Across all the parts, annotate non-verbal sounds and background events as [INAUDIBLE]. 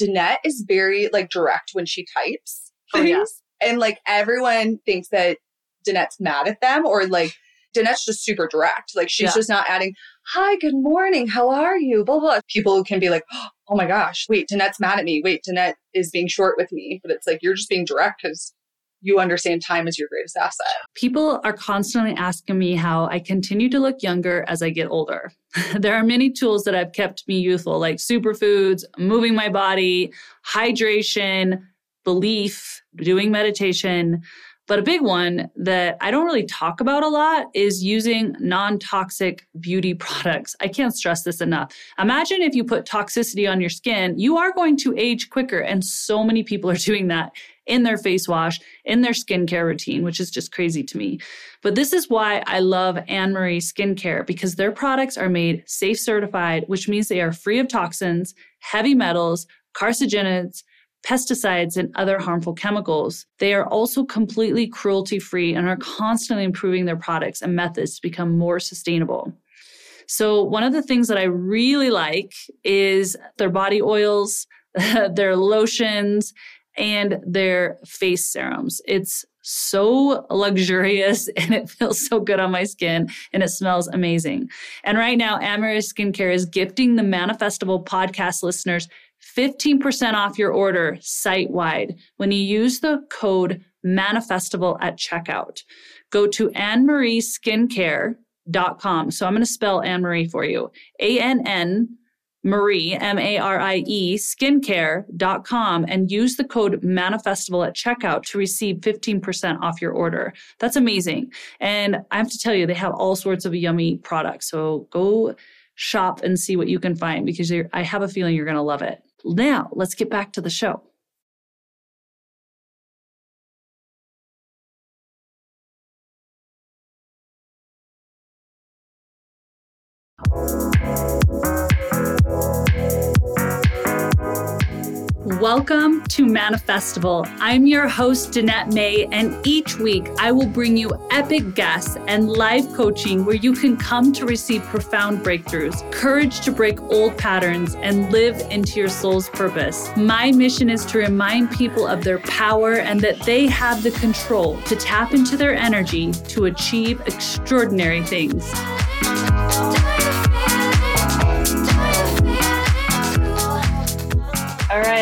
Danette is very like direct when she types Oh, yeah. And like everyone thinks that Danette's mad at them or like Danette's just super direct. Like she's Yeah. just not adding, hi, good morning, how are you? Blah, blah. People can be like, oh my gosh, wait, Danette's mad at me. Wait, Danette is being short with me. But it's like you're just being direct because you understand time is your greatest asset. People are constantly asking me how I continue to look younger as I get older. [LAUGHS] there are many tools that have kept me youthful, like superfoods, moving my body, hydration, belief, doing meditation. But a big one that I don't really talk about a lot is using non toxic beauty [LAUGHS] products. I can't stress this enough. Imagine if you put toxicity on your skin, you are going to age quicker. And so many people are [LAUGHS] doing that in their face wash, in their skincare routine, which is just crazy to me. But this is why I love AnnMarie Skincare because their products are made safe certified, which means they are free of toxins, heavy metals, carcinogens, pesticides, and other harmful chemicals. They are also completely cruelty free and are constantly improving their products and methods to become more sustainable. So, one of the things that I really like is their body oils, [LAUGHS] their lotions, and their face serums. It's so luxurious [LAUGHS] and it feels so good on my skin and it smells amazing. And right now, AnnMarie Skincare is gifting the Manifestival podcast listeners 15% off your order site wide when you use the code MANIFESTIVAL at checkout. Go to annmarieskincare.com. So I'm going to spell AnnMarie for you. A N N Marie, M A R I E, skincare.com and use the code MANIFESTIVAL at checkout to receive 15% off your order. That's amazing. And I have to tell you, they have all sorts of yummy products. So go shop and see what you can find because I have a feeling you're going to love it. Now, let's get back to the show. Welcome to Manifestival. I'm your host, Danette May, and each week I will bring you epic guests and live coaching where you can come to receive profound breakthroughs, courage to break old patterns, and live into your soul's purpose. My mission is to remind people of their power and that they have the control to tap into their energy to achieve extraordinary things.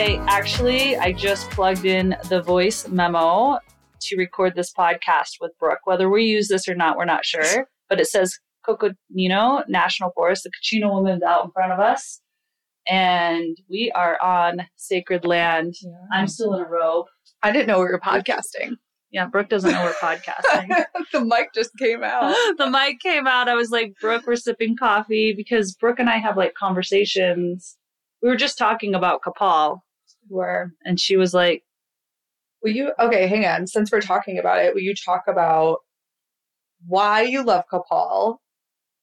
Right. Actually, I just plugged in the voice memo to record this podcast with Brooke. Whether we use this or not, we're not sure. But it says Coconino National Forest. The Kachina woman's out in front of us. And we are on sacred land. I'm still in a robe. I didn't know we were podcasting. Yeah, Brooke doesn't know we're podcasting. [LAUGHS] the mic just came out. [LAUGHS] the mic came out. I was like, Brooke, we're sipping coffee because Brooke and I have like conversations. We were just talking about Copal, Where and she was like, will you okay, hang on. Since we're talking about it, will you talk about why you love Copal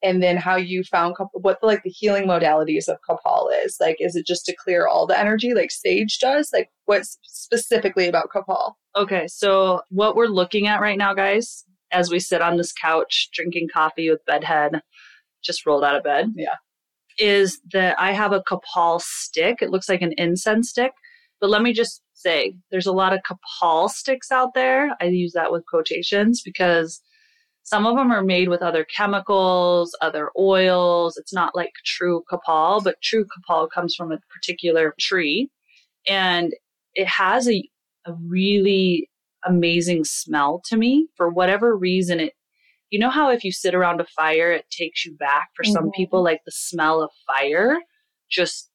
and then how you found what the, like the healing modalities of Copal is? Like, is it just to clear all the energy like Sage does? Like, what's specifically about Copal? Okay, so what we're looking at right now, guys, as we sit on this couch drinking coffee with bedhead, just rolled out of bed. Yeah. Is that I have a Copal stick. It looks like an incense stick. But let me just say, there's a lot of Copal sticks out there. I use that with quotations because some of them are made with other chemicals, other oils. It's not like true Copal, but true Copal comes from a particular tree. And it has a a really amazing smell to me for whatever reason it you know how if you sit around a fire it takes you back for some Mhm. people like the smell of fire just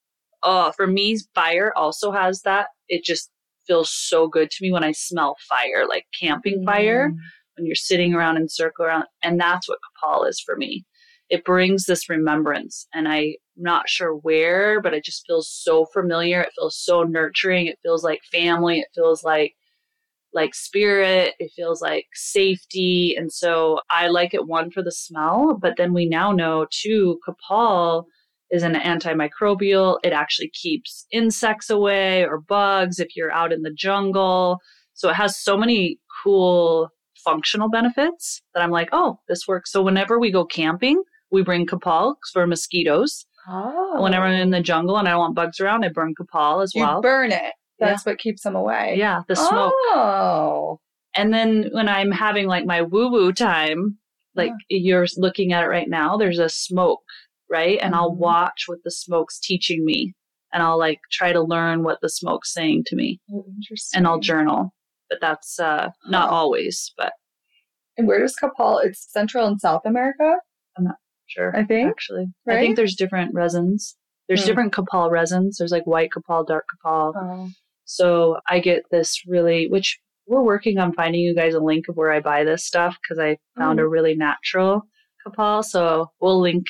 oh for me fire also has that. It just feels so good to me when i smell fire like camping fire Mm. when you're sitting around in circle around and that's what copal is for me. It brings this remembrance and i'm not sure where but it just feels so familiar. It feels so nurturing. It feels like family. It feels like like spirit. It feels like safety. And so i like it one for the smell but then we now know too copal is an antimicrobial it actually keeps insects away or bugs if you're out in the jungle so it has so many cool functional benefits that i'm like oh this works so whenever we go camping we bring copal for mosquitoes Oh. Whenever I'm in the jungle and I don't want bugs around, I burn Copal as you well. burn it. That's what keeps them away. yeah, the smoke. Oh. And then when I'm having like my woo woo time, like you're looking at it right now, there's a smoke, right? And I'll Mhm. watch what the smoke's teaching me. And I'll like try to learn what the smoke's saying to me. Oh, Interesting. And I'll journal. But that's uh not always, but And where does Copal? It's Central and South America, I'm not sure. I think. Actually. Right? I think there's different resins. There's Hmm. different copal resins. There's like white copal, dark copal. Oh. So I get this really, which we're working on finding you guys a link of where I buy this stuff because I found Mm-hmm. a really natural copal. So we'll link,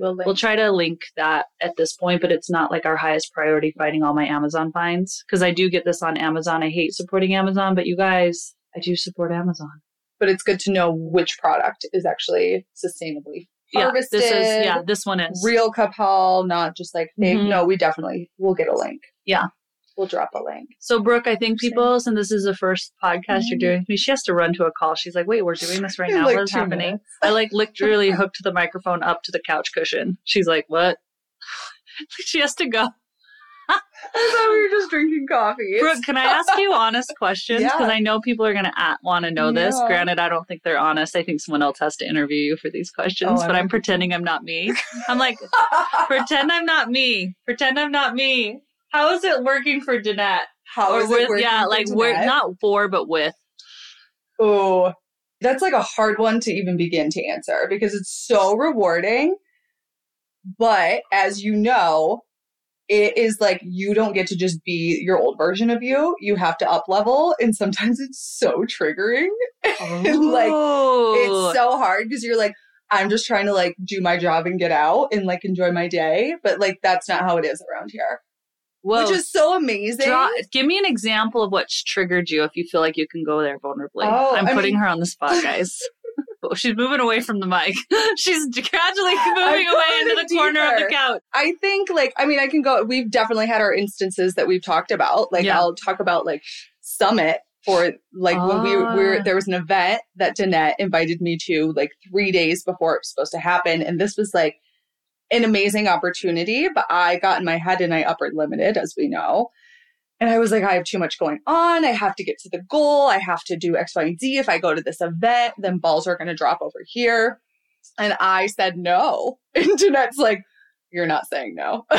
We'll we'll try to link that at this point, but it's not like our highest priority finding all my Amazon finds because I do get this on Amazon. I hate supporting Amazon, but you guys, I do support Amazon. but it's good to know which product is actually sustainably harvested. Yeah, this is, yeah, this one is. real Copal, not just like fake. Mhm. No, we definitely will get a link. Yeah. We'll drop a link. So, Brooke, I think people, since this is the first podcast you're Mhm. doing with me, she has to run to a call. She's like, wait, we're doing this right [LAUGHS] now. like, what is happening? I like [LAUGHS] literally hooked the microphone up to the couch cushion. She's like, what? [LAUGHS] she has to go. I thought we were just drinking coffee. Brooke, can I ask you honest questions? Because Yeah. I know people are going to want to know this. Yeah. Granted, I don't think they're honest. I think someone else has to interview you for these questions, Oh, but I'm pretending I'm not me. I'm like, pretend I'm not me. Pretend I'm not me. How is it working for Danette? How or is it working yeah, like we're not for, but with. Oh, that's like a hard one to even begin to answer because it's so rewarding. But as you know, it is like you don't get to just be your old version of you. You have to up level, and sometimes it's so triggering. [LAUGHS] like Oh. it's so hard because you're like, I'm just trying to like do my job and get out and like enjoy my day, but like that's not how it is around here, Whoa. which is so amazing. Draw, give me an example of what's triggered you if you feel like you can go there vulnerably. Oh, I'm I putting mean- her on the spot, guys. [LAUGHS] Oh, She's moving away from the mic. [LAUGHS] She's gradually moving away into the corner of the couch. I think like I mean I can go we've definitely had our instances that we've talked about. Like Yeah. I'll talk about like Summit for like when we Ah. were there was an event that Danette invited me to like 3 days before it was supposed to happen and this was like an amazing opportunity but I got in my head and I upper limited as we know. And I was like, I have too much going on. I have to get to the goal. I have to do X, Y, and Z. If I go to this event, then balls are going to drop over here. And I said no. [LAUGHS] And Danette's like, You're not saying no. [LAUGHS]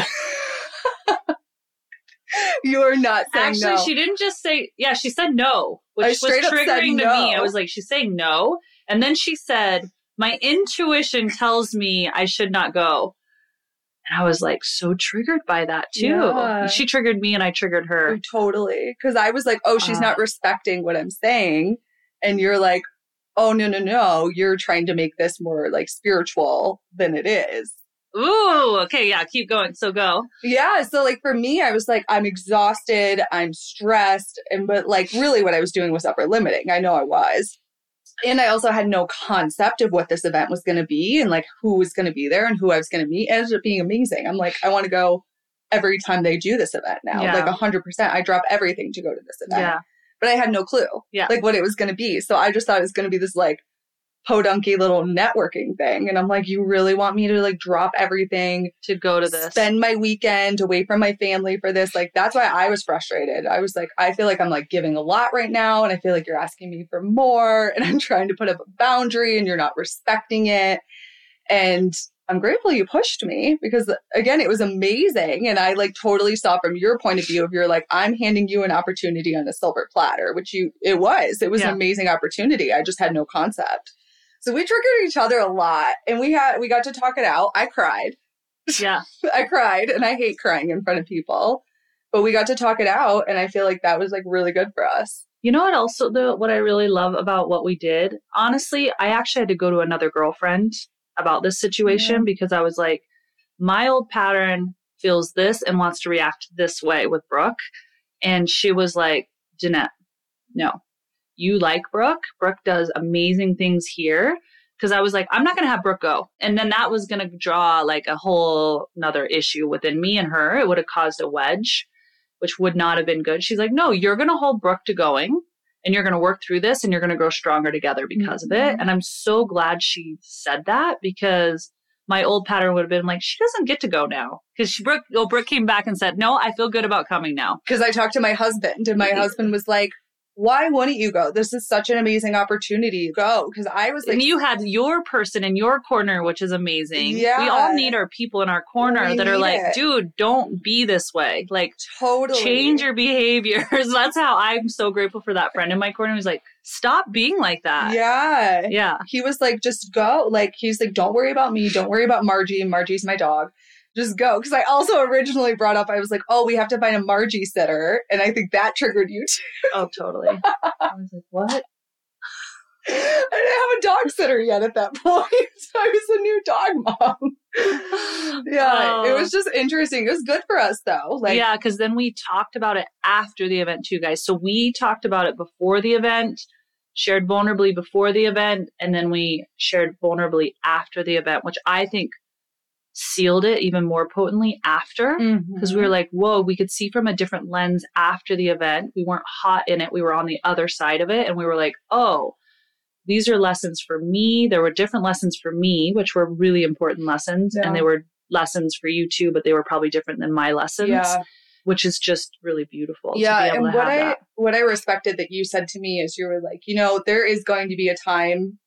You're not saying Actually, no. she didn't just say, yeah, she said no, which was straight up said triggering to me. I was like, she's saying no. And then she said, my intuition tells me I should not go. And I was like, so triggered by that too. Yeah. She triggered me and I triggered her. totally. Because I was like, Oh, she's Uh. not respecting what I'm saying. And you're like, Oh, no, no, no. You're trying to make this more like spiritual than it is. Ooh, okay, yeah, keep going. So go. Yeah. So like for me, I was like, I'm exhausted, I'm stressed, and but like really what I was doing was upper limiting. I know I was. And I also had no concept of what this event was going to be and like who was going to be there and who I was going to meet. It ended up being amazing. I'm like, I want to go every time they do this event now. Yeah. Like hundred percent. I drop everything to go to this event. Yeah. But I had no clue Yeah. like what it was going to be. So I just thought it was going to be this like podunky little networking thing. And I'm like, you really want me to like drop everything, To go to this. spend my weekend away from my family for this? Like, that's why I was frustrated. I was like, I feel like I'm like giving a lot right now. And I feel like you're asking me for more. [LAUGHS] And I'm trying to put up a boundary and you're not respecting it. And I'm grateful you pushed me because again, it was amazing. And I like totally saw from your point of view of you're like, I'm handing you an opportunity on a silver platter, which you, it was, it was Yeah. an amazing opportunity. I just had no concept. So we triggered each other a lot and we had, we got to talk it out. I cried. yeah. [LAUGHS] I cried and I hate crying in front of people, but we got to talk it out. And I feel like that was like really good for us. You know what also though what I really love about what we did? Honestly, I actually had to go to another girlfriend about this situation Yeah. because I was like, my old pattern feels this and wants to react this way with Brooke. And she was like, Danette, no. You like Brooke. Brooke does amazing things here. Cause I was like, I'm not gonna have Brooke go. And then that was gonna draw like a whole another issue within me and her. It would have caused a wedge, which would not have been good. She's like, No, you're gonna hold Brooke to going and you're gonna work through this and you're gonna grow stronger together because of it. Mhm. And I'm so glad she said that because my old pattern would have been like, she doesn't get to go now. Because she Brooke, oh, Brooke came back and said, No, I feel good about coming now. Because I talked to my husband, and my husband was like, why wouldn't you go? This is such an amazing opportunity. Go. Because I was like, and you had your person in your corner, which is amazing. Yeah. We all need our people in our corner We that are like, it. dude, don't be this way. Like, totally change your behaviors. [LAUGHS] That's how I'm so grateful for that friend in my corner who's like, stop being like that. Yeah. Yeah. He was like, just go. Like, he's like, don't worry about me. Don't worry about Margie. Margie's my dog. Just go. Because I also originally brought up, I was like, oh, we have to find a Margie sitter. And I think that triggered you too. Oh, totally. [LAUGHS] I was like, what? I didn't have a dog sitter yet at that [LAUGHS] point. So I was a new dog mom. [LAUGHS] yeah. It Oh. was just interesting. It was good for us though. Like, yeah, because then we talked about it after the event too, guys. So we talked about it before the event, shared vulnerably before the event, and then we shared vulnerably after the event, which I think sealed it even more potently after. Mm-hmm. Because we were like, whoa, we could see from a different lens after the event. We weren't hot in it. We were on the other side of it. And we were like, oh, these are lessons for me. There were different lessons for me, which were really important lessons. Yeah. And they were lessons for you too, but they were probably different than my lessons yeah. which is just really beautiful. yeah to be able and what i that. what i respected that you said to me is you were like you know there is going to be a time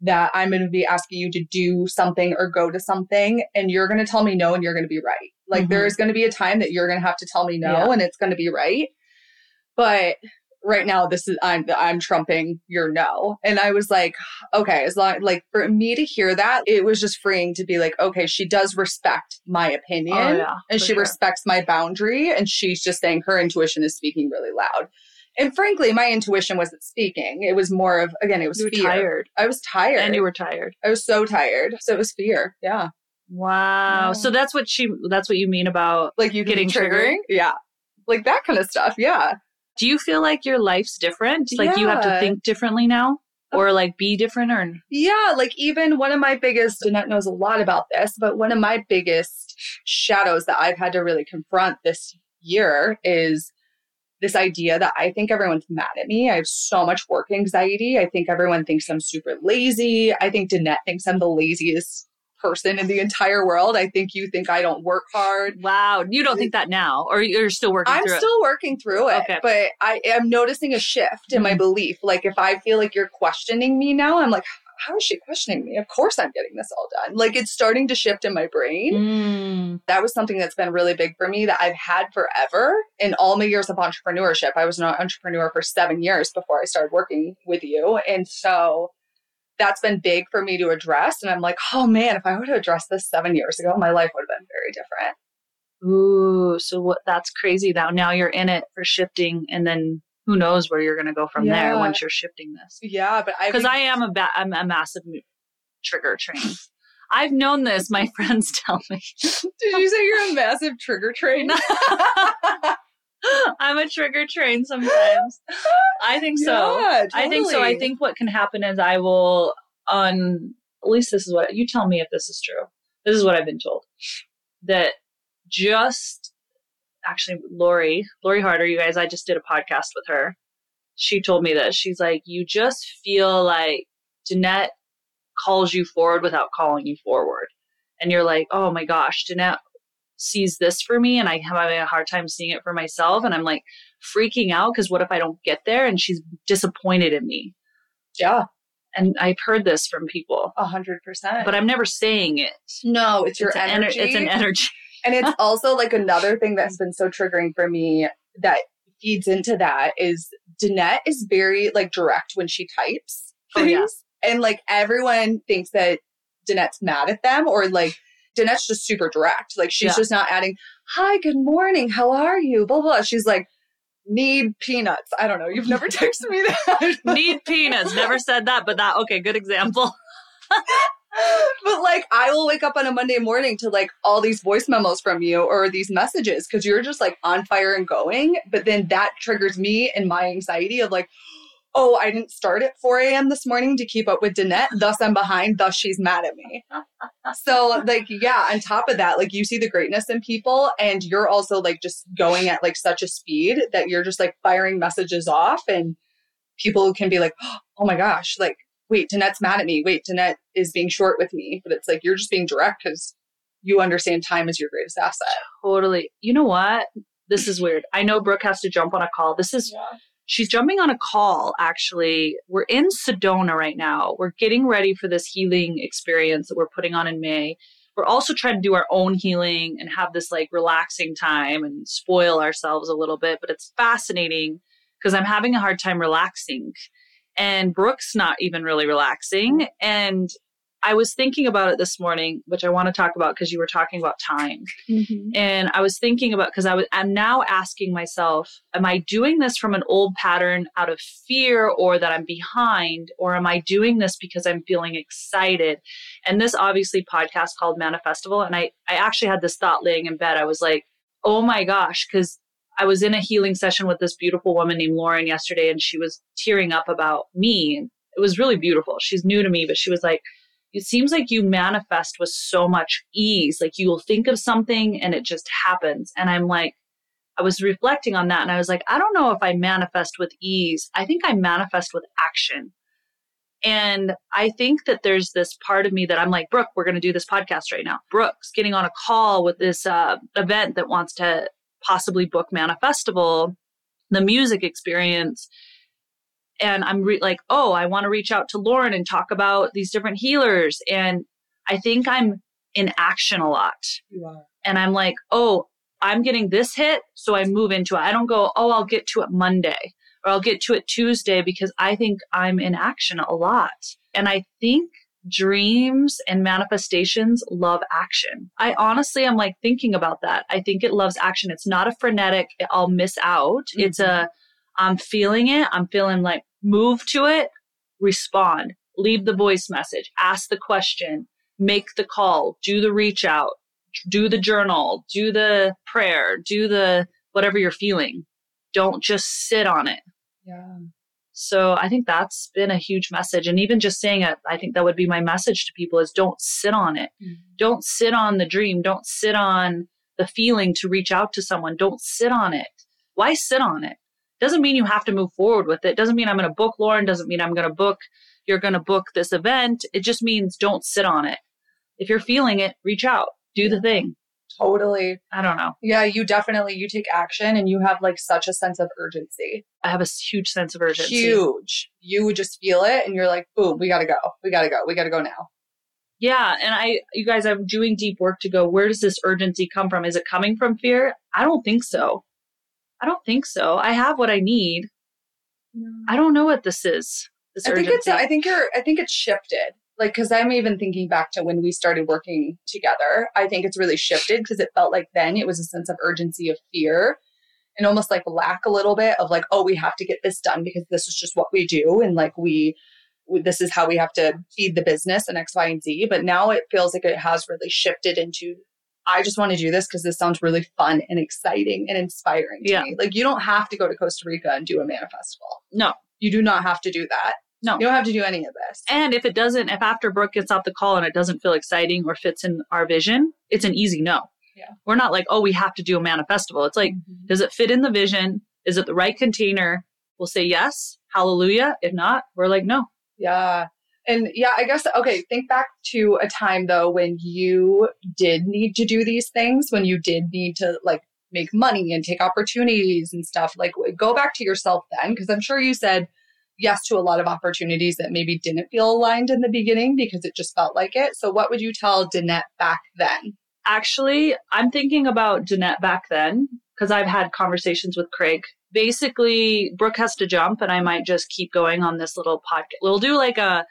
that i'm going to be asking you to do something or go to something and you're going to tell me no and you're going to be right like Mhm. there is going to be a time that you're going to have to tell me no Yeah. and it's going to be right but right now this is i'm i'm trumping your no and i was like okay as long like for me to hear that it was just freeing to be like okay she does respect my opinion Oh, yeah, and she sure. respects my boundary and she's just saying her intuition is speaking really loud and frankly my intuition wasn't speaking. It was more of again it was you fear. tired. i was tired. And you were tired. i was so tired. So it was fear. Yeah. Wow. Yeah. So that's what she that's what you mean about like you Getting triggering? Yeah. Like that kind of stuff. Yeah. Do you feel like your life's different? Like you have to think differently now? Or like be different or yeah. Like even one of my biggest Danette knows a lot about this but one of my biggest shadows that i've had to really confront this year is this idea that I think everyone's mad at me. I have so much work anxiety. I think everyone thinks I'm super lazy. I think Danette thinks I'm the laziest person in the entire world. I think you think I don't work hard. wow, you don't think that now. Or you're still working through it. I'm still working through it, Okay. but I am noticing a shift in my Mhm. belief. Like if I feel like you're questioning me now, I'm like, how is she questioning me? Of course I'm getting this all done. Like it's starting to shift in my brain. Mm. that was something that's been really big for me that I've had forever in all my years of entrepreneurship. I was an entrepreneur for seven years before I started working with you. And so that's been big for me to address. And I'm like, oh man, if I would have addressed this seven years ago, my life would have been very different. Ooh, so what that's crazy now. Now you're in it for shifting and then who knows where you're gonna go from there once you're shifting this. Yeah, but I because I am a ba- I'm a massive trigger train. I've known this. My [LAUGHS] friends tell me. did you say you're a massive trigger train? [LAUGHS] I'm a trigger train sometimes. I think so. Yeah, I think so. I think what can happen is I will on at least this is what you tell me if this is true. This is what I've been told. That just actually Lori, Lori Harder, you guys, I just did a podcast with her. She told me this. She's like, you just feel like Danette calls you forward without calling you forward. And you're like, oh my gosh, Danette sees this for me and I am having a hard time seeing it for myself. And I'm like freaking out because what if I don't get there and she's disappointed in me? yeah, And I've heard this from people, a hundred percent. but I'm never saying it. no, it's your it's, ener- energy. it's an energy. And it's [LAUGHS] also like another thing that's been so triggering for me that feeds into that is Danette is very like direct when she types Oh, things. yeah. And like everyone thinks that Danette's mad at them or like Danette's just super direct. Like she's Yeah. just not adding, Hi, good morning, how are you? Blah blah. She's like, need peanuts. I don't know. You've never [LAUGHS] texted me that. Need peanuts. Never said that, but that okay, good example. [LAUGHS] but like I will wake up on a Monday morning to like all these voice memos from you or these messages because you're just like on fire and going. But then that triggers me and my anxiety of like, oh, I didn't start at 4 a.m. this morning to keep up with Danette. Thus I'm behind. Thus she's mad at me. So like, yeah, on top of that, like you see the greatness in people and you're also like just going at like such a speed that you're just like firing messages off and people can be like, oh my gosh, like wait, Danette's mad at me. Wait, Danette is being short with me. But it's like you're just being direct because you understand time is your greatest asset. Totally. You know what? This is weird. I know Brooke has to jump on a call. This is Yeah. She's jumping on a call, actually. We're in Sedona right now. We're getting ready for this healing experience that we're putting on in May. We're also trying to do our own healing and have this like relaxing time and spoil ourselves a little bit. But it's fascinating because I'm having a hard time relaxing. And Brooke's not even really relaxing. And I was thinking about it this morning, which I want to talk about because you were talking about time. Mm-hmm. And I was thinking about because I was I'm now asking myself, am I doing this from an old pattern out of fear or that I'm behind, or am I doing this because I'm feeling excited? And this obviously podcast called Manifestival. And I, I actually had this thought laying in bed. I was like, oh my gosh, because I was in a healing session with this beautiful woman named Lauren yesterday, and she was tearing up about me. It was really beautiful. She's new to me, but she was like, it seems like you manifest with so much ease. Like you will think of something and it just happens. And I'm like, I was reflecting on that and I was like, I don't know if I manifest with ease. I think I manifest with action. And I think that there's this part of me that I'm like, Brooke, we're going to do this podcast right now. Brooke's getting on a call with this uh, event that wants to possibly book Manifestival, the music experience and I'm re- like, oh, I want to reach out to Lauren and talk about these different healers. And I think I'm in action a lot. And I'm like, oh, I'm getting this hit. So I move into it. I don't go, oh, I'll get to it Monday or I'll get to it Tuesday because I think I'm in action a lot. And I think dreams and manifestations love action. I honestly am like thinking about that. I think it loves action. It's not a frenetic, I'll miss out. It's a, mm-hmm. I'm feeling it. I'm feeling like move to it, respond, leave the voice message, ask the question, make the call, do the reach out, do the journal, do the prayer, do the whatever you're feeling. Don't just sit on it. Yeah. So I think that's been a huge message. And even just saying it, I think that would be my message to people is don't sit on it. Mm-hmm. Don't sit on the dream. Don't sit on the feeling to reach out to someone. Don't sit on it. Why sit on it? Doesn't mean you have to move forward with it. Doesn't mean I'm going to book Lauren. Doesn't mean I'm going to book, you're going to book this event. It just means don't sit on it. If you're feeling it, reach out, do the thing. Totally. I don't know. Yeah, you definitely you take action and you have like such a sense of urgency. I have a huge sense of urgency. Huge. You would just feel it and you're like, boom, we gotta go. We gotta go. We gotta go now. Yeah. And I, you guys, I'm doing deep work to go, where does this urgency come from? Is it coming from fear? I don't think so. I don't think so. I have what I need. I don't know what this is. This I think urgency. it's I think you're I think it's shifted. Like cuz I'm even thinking back to when we started working together. I think it's really shifted because it felt like then it was a sense of urgency of fear and almost like lack a little bit of like oh we have to get this done because this is just what we do and like we this is how we have to feed the business and X, Y, and Z. But now it feels like it has really shifted into I just want to do this because this sounds really fun and exciting and inspiring to Yeah. me. Like you don't have to go to Costa Rica and do a manifestival. no. You do not have to do that. No. You don't have to do any of this. And if it doesn't, if after Brooke gets off the call and it doesn't feel exciting or fits in our vision, it's an easy no. Yeah. We're not like, oh, we have to do a manifestival. It's like, mm-hmm. does it fit in the vision? Is it the right container? We'll say yes, hallelujah. If not, we're like, no. yeah. And yeah, I guess, okay, think back to a time though when you did need to do these things, when you did need to like make money and take opportunities and stuff. Like go back to yourself then, because I'm sure you said yes to a lot of opportunities that maybe didn't feel aligned in the beginning because it just felt like it. So what would you tell Danette back then? Actually, I'm thinking about Danette back then because I've had conversations with Craig. Basically, Brooke has to jump, and I might just keep going on this little podcast. We'll do like a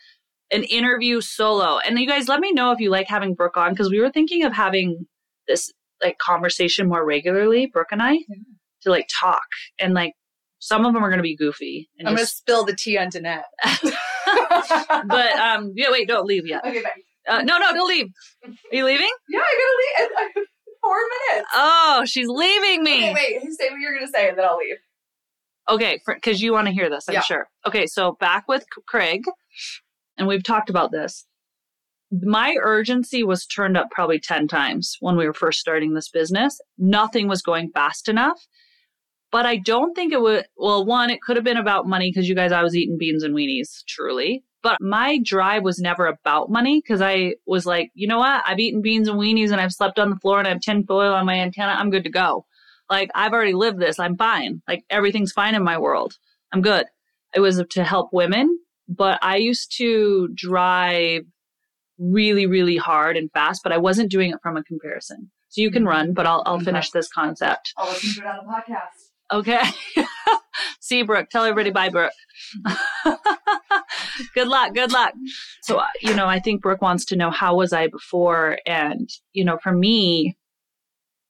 an interview solo, and you guys let me know if you like having Brooke on because we were thinking of having this like conversation more regularly, Brooke and I, Yeah. to like talk and like some of them are going to be goofy. I'm going to spill the tea on Danette. [LAUGHS] [LAUGHS] but um, yeah, wait, don't leave yet. okay, bye. Uh, no, no, don't leave. Are you leaving? Yeah, I gotta leave. Four minutes. Oh, she's leaving me. Okay, wait. Say what you're gonna say, and then I'll leave. Okay, because you want to hear this, I'm Yeah. sure. Okay, so back with Craig, and we've talked about this. My urgency was turned up probably 10 times when we were first starting this business. Nothing was going fast enough. But I don't think it would, well, one, it could have been about money because you guys, I was eating beans and weenies, truly. But my drive was never about money because I was like, you know what? I've eaten beans and weenies and I've slept on the floor and I have tinfoil on my antenna. I'm good to go. Like, I've already lived this. I'm fine. Like, everything's fine in my world. I'm good. It was to help women, but I used to drive really, really hard and fast, but I wasn't doing it from a comparison. So you can mm-hmm. run, but I'll, I'll finish this concept. I'll listen to it on the podcast. Okay. [LAUGHS] See, Brooke, tell everybody bye, Brooke. [LAUGHS] good luck. Good luck. So, uh, you know, I think Brooke wants to know how was I before? And, you know, for me,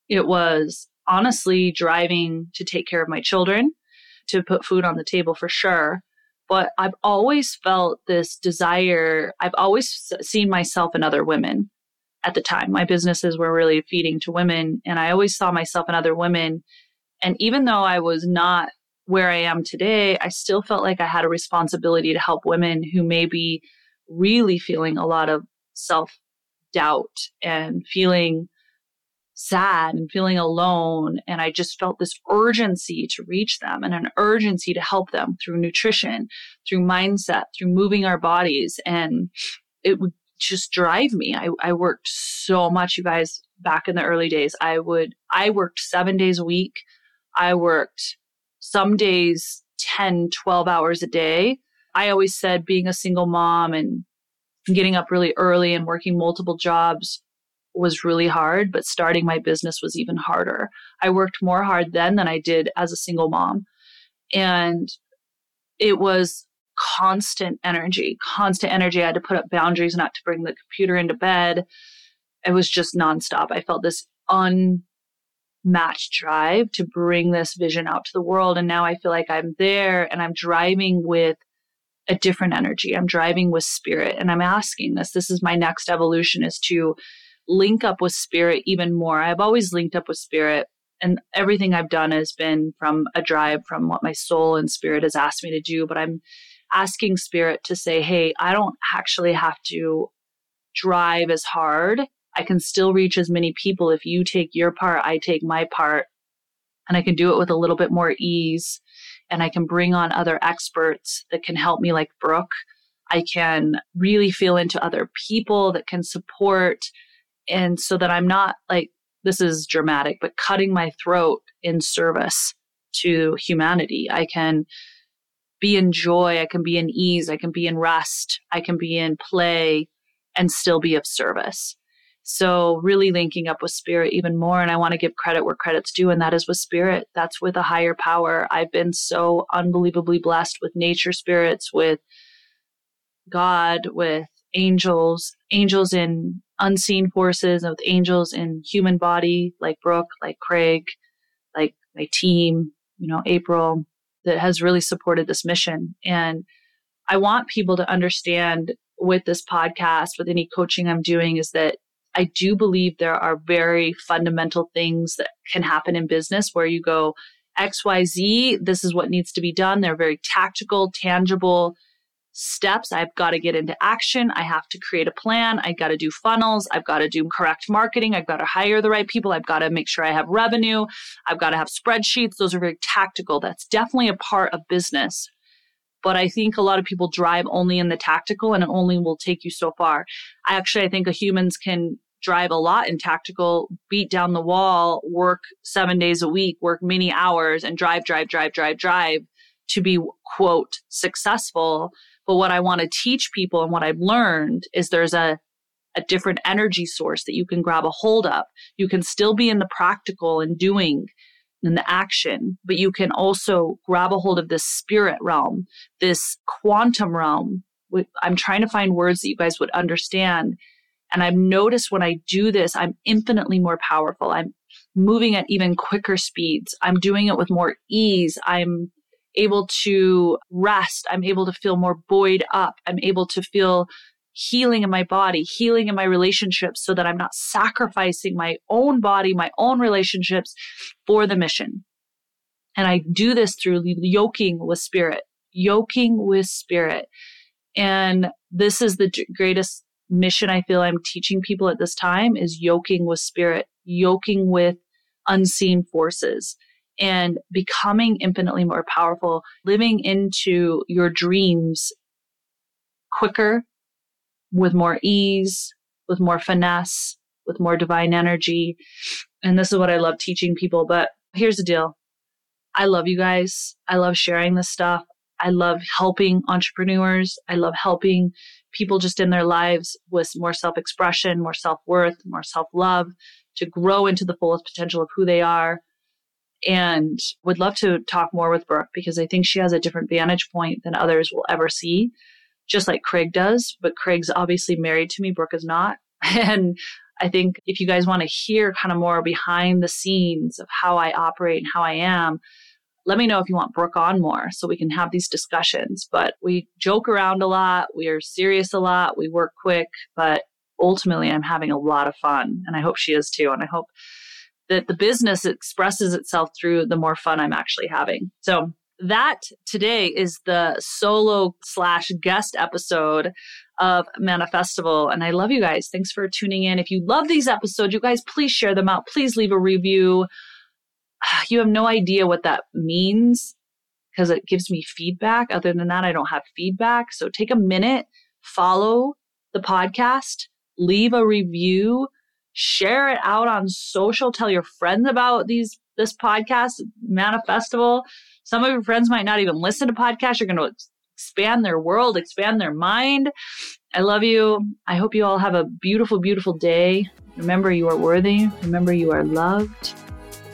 it was honestly driving to take care of my children, to put food on the table for sure. But I've always felt this desire. I've always seen myself in other women at the time. My businesses were really feeding to women, and I always saw myself in other women. And even though I was not where I am today, I still felt like I had a responsibility to help women who may be really feeling a lot of self doubt and feeling sad and feeling alone. And I just felt this urgency to reach them and an urgency to help them through nutrition, through mindset, through moving our bodies. And it would just drive me. I, I worked so much, you guys, back in the early days. I would, I worked seven days a week. I worked some days 10, 12 hours a day. I always said being a single mom and getting up really early and working multiple jobs was really hard, but starting my business was even harder. I worked more hard then than I did as a single mom. And it was constant energy, constant energy. I had to put up boundaries not to bring the computer into bed. It was just nonstop. I felt this unmatched drive to bring this vision out to the world. And now I feel like I'm there and I'm driving with a different energy. I'm driving with spirit and I'm asking this. This is my next evolution is to link up with spirit even more. I've always linked up with spirit and everything I've done has been from a drive from what my soul and spirit has asked me to do, but I'm asking spirit to say, "Hey, I don't actually have to drive as hard. I can still reach as many people if you take your part, I take my part, and I can do it with a little bit more ease and I can bring on other experts that can help me like Brooke. I can really feel into other people that can support and so that I'm not like, this is dramatic, but cutting my throat in service to humanity. I can be in joy, I can be in ease, I can be in rest, I can be in play and still be of service. So, really linking up with spirit even more. And I want to give credit where credit's due, and that is with spirit. That's with a higher power. I've been so unbelievably blessed with nature spirits, with God, with angels, angels in unseen forces, with angels in human body, like Brooke, like Craig, like my team, you know, April, that has really supported this mission. And I want people to understand with this podcast, with any coaching I'm doing, is that I do believe there are very fundamental things that can happen in business where you go, XYZ, this is what needs to be done. They're very tactical, tangible steps. I've got to get into action. I have to create a plan. I've got to do funnels. I've got to do correct marketing. I've got to hire the right people. I've got to make sure I have revenue. I've got to have spreadsheets. Those are very tactical. That's definitely a part of business. But I think a lot of people drive only in the tactical and it only will take you so far. I actually, I think humans can drive a lot in tactical, beat down the wall, work seven days a week, work many hours and drive, drive, drive, drive, drive to be quote successful but what I want to teach people and what I've learned is there's a a different energy source that you can grab a hold of. You can still be in the practical and doing in the action, but you can also grab a hold of this spirit realm, this quantum realm. I'm trying to find words that you guys would understand. And I've noticed when I do this, I'm infinitely more powerful. I'm moving at even quicker speeds. I'm doing it with more ease. I'm able to rest. I'm able to feel more buoyed up. I'm able to feel healing in my body, healing in my relationships so that I'm not sacrificing my own body, my own relationships for the mission. And I do this through yoking with spirit, yoking with spirit. And this is the greatest mission I feel I'm teaching people at this time is yoking with spirit, yoking with unseen forces and becoming infinitely more powerful, living into your dreams quicker, with more ease, with more finesse, with more divine energy. And this is what I love teaching people. But here's the deal I love you guys. I love sharing this stuff. I love helping entrepreneurs. I love helping people just in their lives with more self expression, more self worth, more self love to grow into the fullest potential of who they are. And would love to talk more with Brooke because I think she has a different vantage point than others will ever see, just like Craig does. But Craig's obviously married to me, Brooke is not. [LAUGHS] And I think if you guys want to hear kind of more behind the scenes of how I operate and how I am, let me know if you want Brooke on more so we can have these discussions. But we joke around a lot, we are serious a lot, we work quick, but ultimately I'm having a lot of fun. And I hope she is too. And I hope that the business expresses itself through the more fun I'm actually having. So that today is the solo slash guest episode of Manifestival. And I love you guys. Thanks for tuning in. If you love these episodes, you guys please share them out. Please leave a review. [SIGHS] You have no idea what that means because it gives me feedback. Other than that, I don't have feedback. So take a minute, follow the podcast, leave a review, share it out on social, tell your friends about these this podcast, Manifestival. Some of your friends might not even listen to podcasts. You're going to expand their world, expand their mind. I love you. I hope you all have a beautiful, beautiful day. Remember, you are worthy. Remember, you are loved.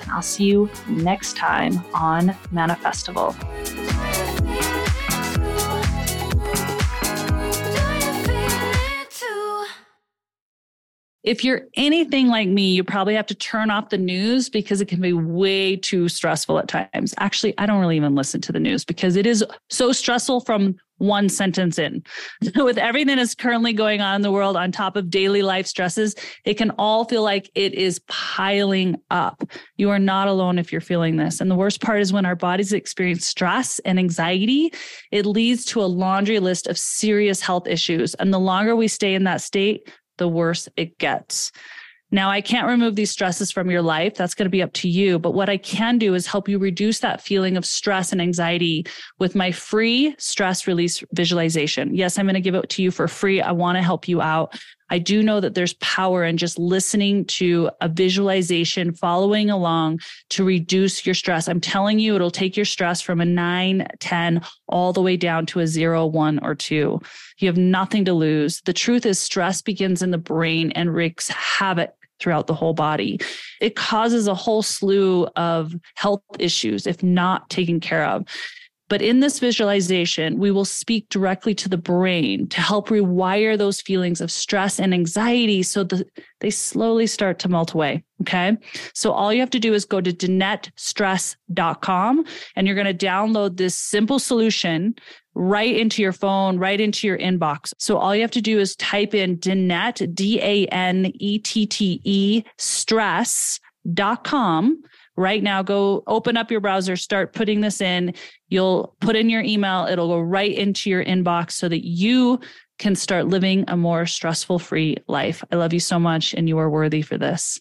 And I'll see you next time on Manifestival. If you're anything like me, you probably have to turn off the news because it can be way too stressful at times. Actually, I don't really even listen to the news because it is so stressful from one sentence in. [LAUGHS] With everything that's currently going on in the world on top of daily life stresses, it can all feel like it is piling up. You are not alone if you're feeling this. And the worst part is when our bodies experience stress and anxiety, it leads to a laundry list of serious health issues. And the longer we stay in that state, the worse it gets. Now, I can't remove these stresses from your life. That's going to be up to you. But what I can do is help you reduce that feeling of stress and anxiety with my free stress release visualization. Yes, I'm going to give it to you for free. I want to help you out. I do know that there's power in just listening to a visualization, following along to reduce your stress. I'm telling you, it'll take your stress from a nine, 10, all the way down to a zero, one, or two. You have nothing to lose. The truth is, stress begins in the brain and wreaks havoc throughout the whole body. It causes a whole slew of health issues if not taken care of. But in this visualization, we will speak directly to the brain to help rewire those feelings of stress and anxiety so that they slowly start to melt away. Okay. So all you have to do is go to danettestress.com and you're going to download this simple solution right into your phone, right into your inbox. So all you have to do is type in Danette, D A N E T T E, stress.com right now go open up your browser start putting this in. You'll put in your email. It'll go right into your inbox so that you can start living a more stressful free life. I love you so much and you are worthy for this